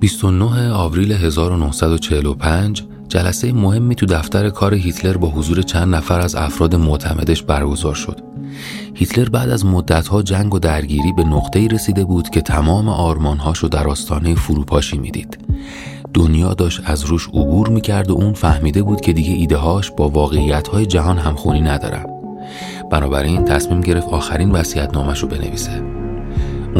29 آوریل 1945 جلسه مهمی تو دفتر کار هیتلر با حضور چند نفر از افراد معتمدش برگزار شد. هیتلر بعد از مدتها جنگ و درگیری به نقطه‌ای رسیده بود که تمام آرمانهاشو در آستانه فروپاشی می‌دید. دنیا داشت از روش عبور می‌کرد و اون فهمیده بود که دیگه ایدههاش با واقعیتهای جهان همخونی ندارن. بنابراین تصمیم گرفت آخرین وصیت‌نامه‌ش رو بنویسه.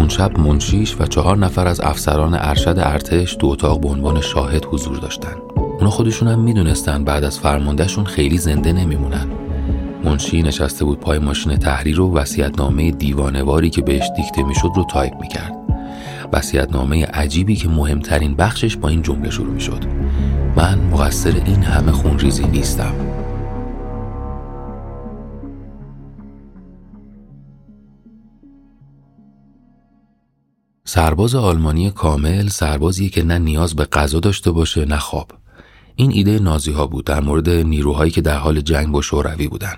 اون شب منشیش و چهار نفر از افسران ارشد ارتش تو اتاق به عنوان شاهد حضور داشتن. اونا خودشون هم می‌دونستن بعد از فرماندهشون خیلی زنده نمیمونن. منشی نشسته بود پای ماشین تحریر و وصیت‌نامه دیوانواری که بهش دیکته می‌شد رو تایپ می‌کرد. وصیت‌نامه عجیبی که مهمترین بخشش با این جمله شروع می‌شد. من مقصر این همه خونریزی نیستم. سرباز آلمانی کامل سربازیه که نه نیاز به غذا داشته باشه نه خواب. این ایده نازی ها بود در مورد نیروهایی که در حال جنگ با شوروی بودن.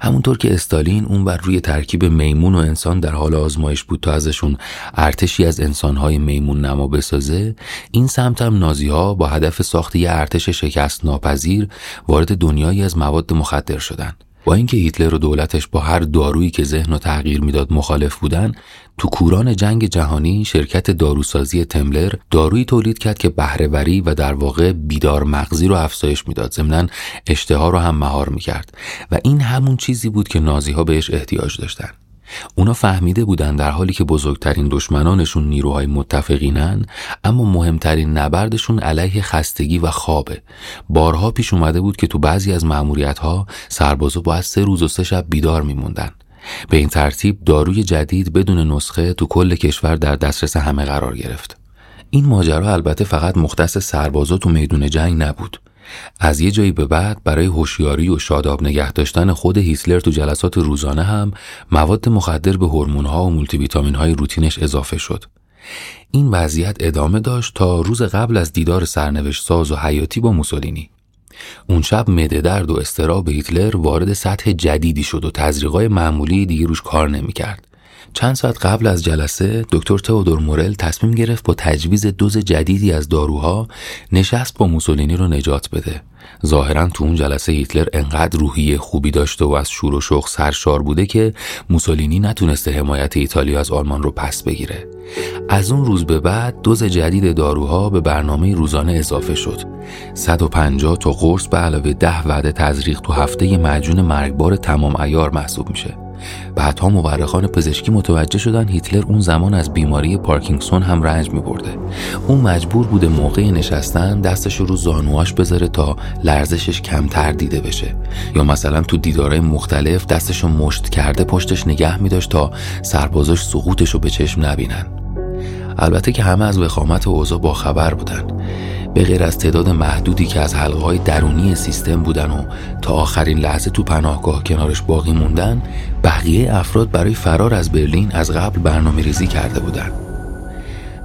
همونطور که استالین اون بر روی ترکیب میمون و انسان در حال آزمایش بود تا ازشون ارتشی از انسانهای میمون نما بسازه این سمت هم نازی ها با هدف ساخت یه ارتش شکست ناپذیر وارد دنیایی از مواد مخدر شدند. با اینکه هیتلر و دولتش با هر دارویی که ذهن و تغییر می‌داد مخالف بودن تو کوران جنگ جهانی شرکت داروسازی تملر دارویی تولید کرد که بهرهوری و در واقع بیدار مغزی رو افزایش می‌داد ضمنا اشتها رو هم مهار می‌کرد. و این همون چیزی بود که نازی ها بهش احتیاج داشتن. اونا فهمیده بودن در حالی که بزرگترین دشمنانشون نیروهای متفقینن اما مهمترین نبردشون علیه خستگی و خوابه. بارها پیش اومده بود که تو بعضی از معمولیت ها سربازا باید سه روز و سه شب بیدار میموندن. به این ترتیب داروی جدید بدون نسخه تو کل کشور در دسترس همه قرار گرفت. این ماجرا البته فقط مختص سربازا تو میدون جنگ نبود. از یه جایی به بعد برای هوشیاری و شاداب نگه داشتن خود هیتلر تو جلسات روزانه هم مواد مخدر به هورمون‌ها و مولتی های روتینش اضافه شد. این وضعیت ادامه داشت تا روز قبل از دیدار سرنوشت ساز و حیاتی با موسولینی. اون شب مده درد و استراب هیتلر وارد سطح جدیدی شد و تزریقای معمولی دیگه روش کار نمی‌کرد. چند ساعت قبل از جلسه دکتر تئودور مورل تصمیم گرفت با تجویز دوز جدیدی از داروها نشست با موسولینی رو نجات بده. ظاهرا تو اون جلسه هیتلر انقدر روحی خوبی داشته و از شور و شوق سرشار بوده که موسولینی نتونسته حمایت ایتالیا از آلمان رو پس بگیره. از اون روز به بعد دوز جدید داروها به برنامه روزانه اضافه شد. 150 تا قرص به علاوه 10 وعده تزریق تو هفته معجون مرگبار تمام ایار محسوب میشه. بعدها مورخان پزشکی متوجه شدن هیتلر اون زمان از بیماری پارکینگسون هم رنج می برده. اون مجبور بوده موقع نشستن دستش رو زانواش بذاره تا لرزشش کمتر دیده بشه. یا مثلا تو دیدارهای مختلف دستش رو مشت کرده پشتش نگه می داشت تا سربازاش سقوطش رو به چشم نبینن. البته که همه از وخامت اوضاع با خبر بودن. به غیر از تعداد محدودی که از حلقه های درونی سیستم بودن و تا آخرین لحظه تو پناهگاه کنارش باقی موندن بقیه افراد برای فرار از برلین از قبل برنامه ریزی کرده بودند.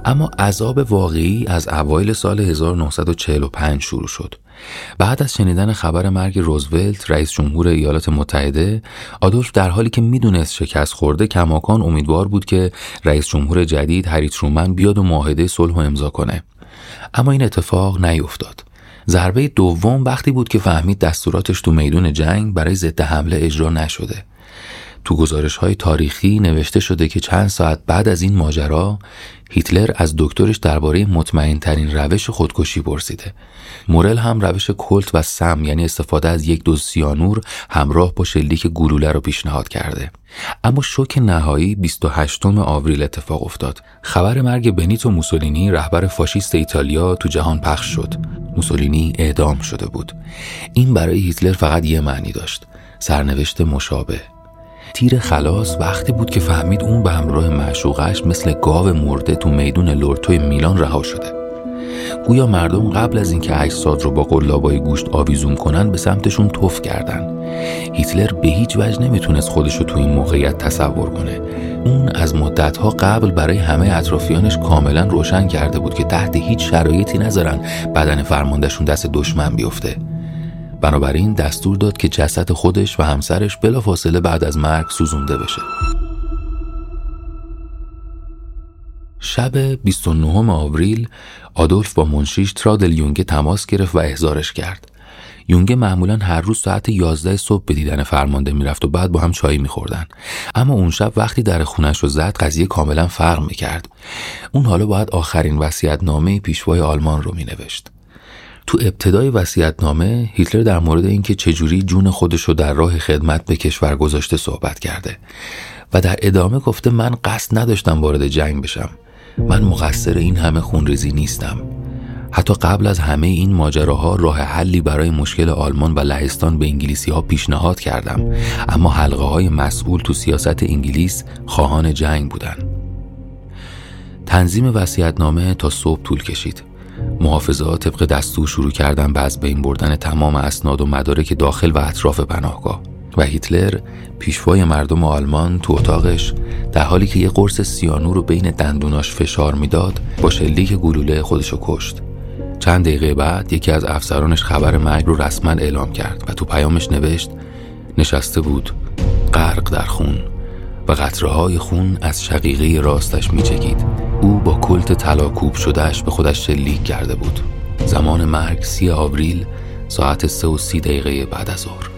اما عذاب واقعی از اوایل سال 1945 شروع شد. بعد از شنیدن خبر مرگ روزولت رئیس جمهور ایالات متحده آدولف در حالی که می‌دونست شکست خورده کماکان امیدوار بود که رئیس جمهور جدید هری ترومن بیاد و معاهده صلح امضا کنه اما این اتفاق نیفتاد. ضربه دوم وقتی بود که فهمید دستوراتش تو میدون جنگ برای ضد حمله اجرا نشده. تو گزارش های تاریخی نوشته شده که چند ساعت بعد از این ماجرا هیتلر از دکترش درباره مطمئن ترین روش خودکشی پرسیده. مورل هم روش کلت و سم یعنی استفاده از یک دوز سیانور همراه با شلیک گلوله رو پیشنهاد کرده. اما شوک نهایی 28 آوریل اتفاق افتاد. خبر مرگ بنیتو موسولینی رهبر فاشیست ایتالیا تو جهان پخش شد. موسولینی اعدام شده بود. این برای هیتلر فقط یه معنی داشت. سرنوشت مشابه تیر خلاص وقتی بود که فهمید اون به همراه معشوقش مثل گاو مرده تو میدون لورتوی میلان رها شده. گویا مردم قبل از اینکه اجساد رو با قلابای گوشت آویزون کنن به سمتشون توف کردن. هیتلر به هیچ وجه نمی‌تونست خودش رو تو این موقعیت تصور کنه. اون از مدتها قبل برای همه اطرافیانش کاملا روشن کرده بود که تحت هیچ شرایطی نذارن بدن فرماندهشون دست دشمن بیفته. بنابراین دستور داد که جسد خودش و همسرش بلافاصله بعد از مرگ سوزونده بشه. شب 29 آوریل آدولف با منشیش ترادل یونگه تماس گرفت و احضارش کرد. یونگه معمولا هر روز ساعت 11 صبح به دیدن فرمانده می‌رفت و بعد با هم چای میخوردن. اما اون شب وقتی در خونش رو زد قضیه کاملا فرق می‌کرد. اون حالا باید آخرین نامه پیشوای آلمان رو مینوشت. تو ابتدای نامه هیتلر در مورد اینکه چجوری جون خودش رو در راه خدمت به کشور گذاشته صحبت کرده و در ادامه گفته من قصد نداشتم وارد جنگ بشم. من مقصر این همه خونریزی نیستم. حتی قبل از همه این ماجراها راه حلی برای مشکل آلمان و لهستان به انگلیسی ها پیشنهاد کردم. اما حلقه های مسئول تو سیاست انگلیس خواهان جنگ بودن. تنظیم وسیعتنامه تا صبح طول کشید. محافظات طبق دستور شروع کردن به از بین بردن تمام اسناد و مدارک داخل و اطراف پناهگاه. و هیتلر پیشوای مردم آلمان تو اتاقش در حالی که یه قرص سیانو رو بین دندوناش فشار می‌داد با شلیک گلوله خودشو کشت. چند دقیقه بعد یکی از افسرانش خبر مرگ رو رسما اعلام کرد و تو پیامش نوشت نشسته بود غرق در خون و قطره های خون از شقیقه راستش میچکید. او با کلت طلا کوب شدهش به خودش شلیک کرده بود. زمان مرگ سی آوریل ساعت سه و سی دقیقه بعد از ظهر.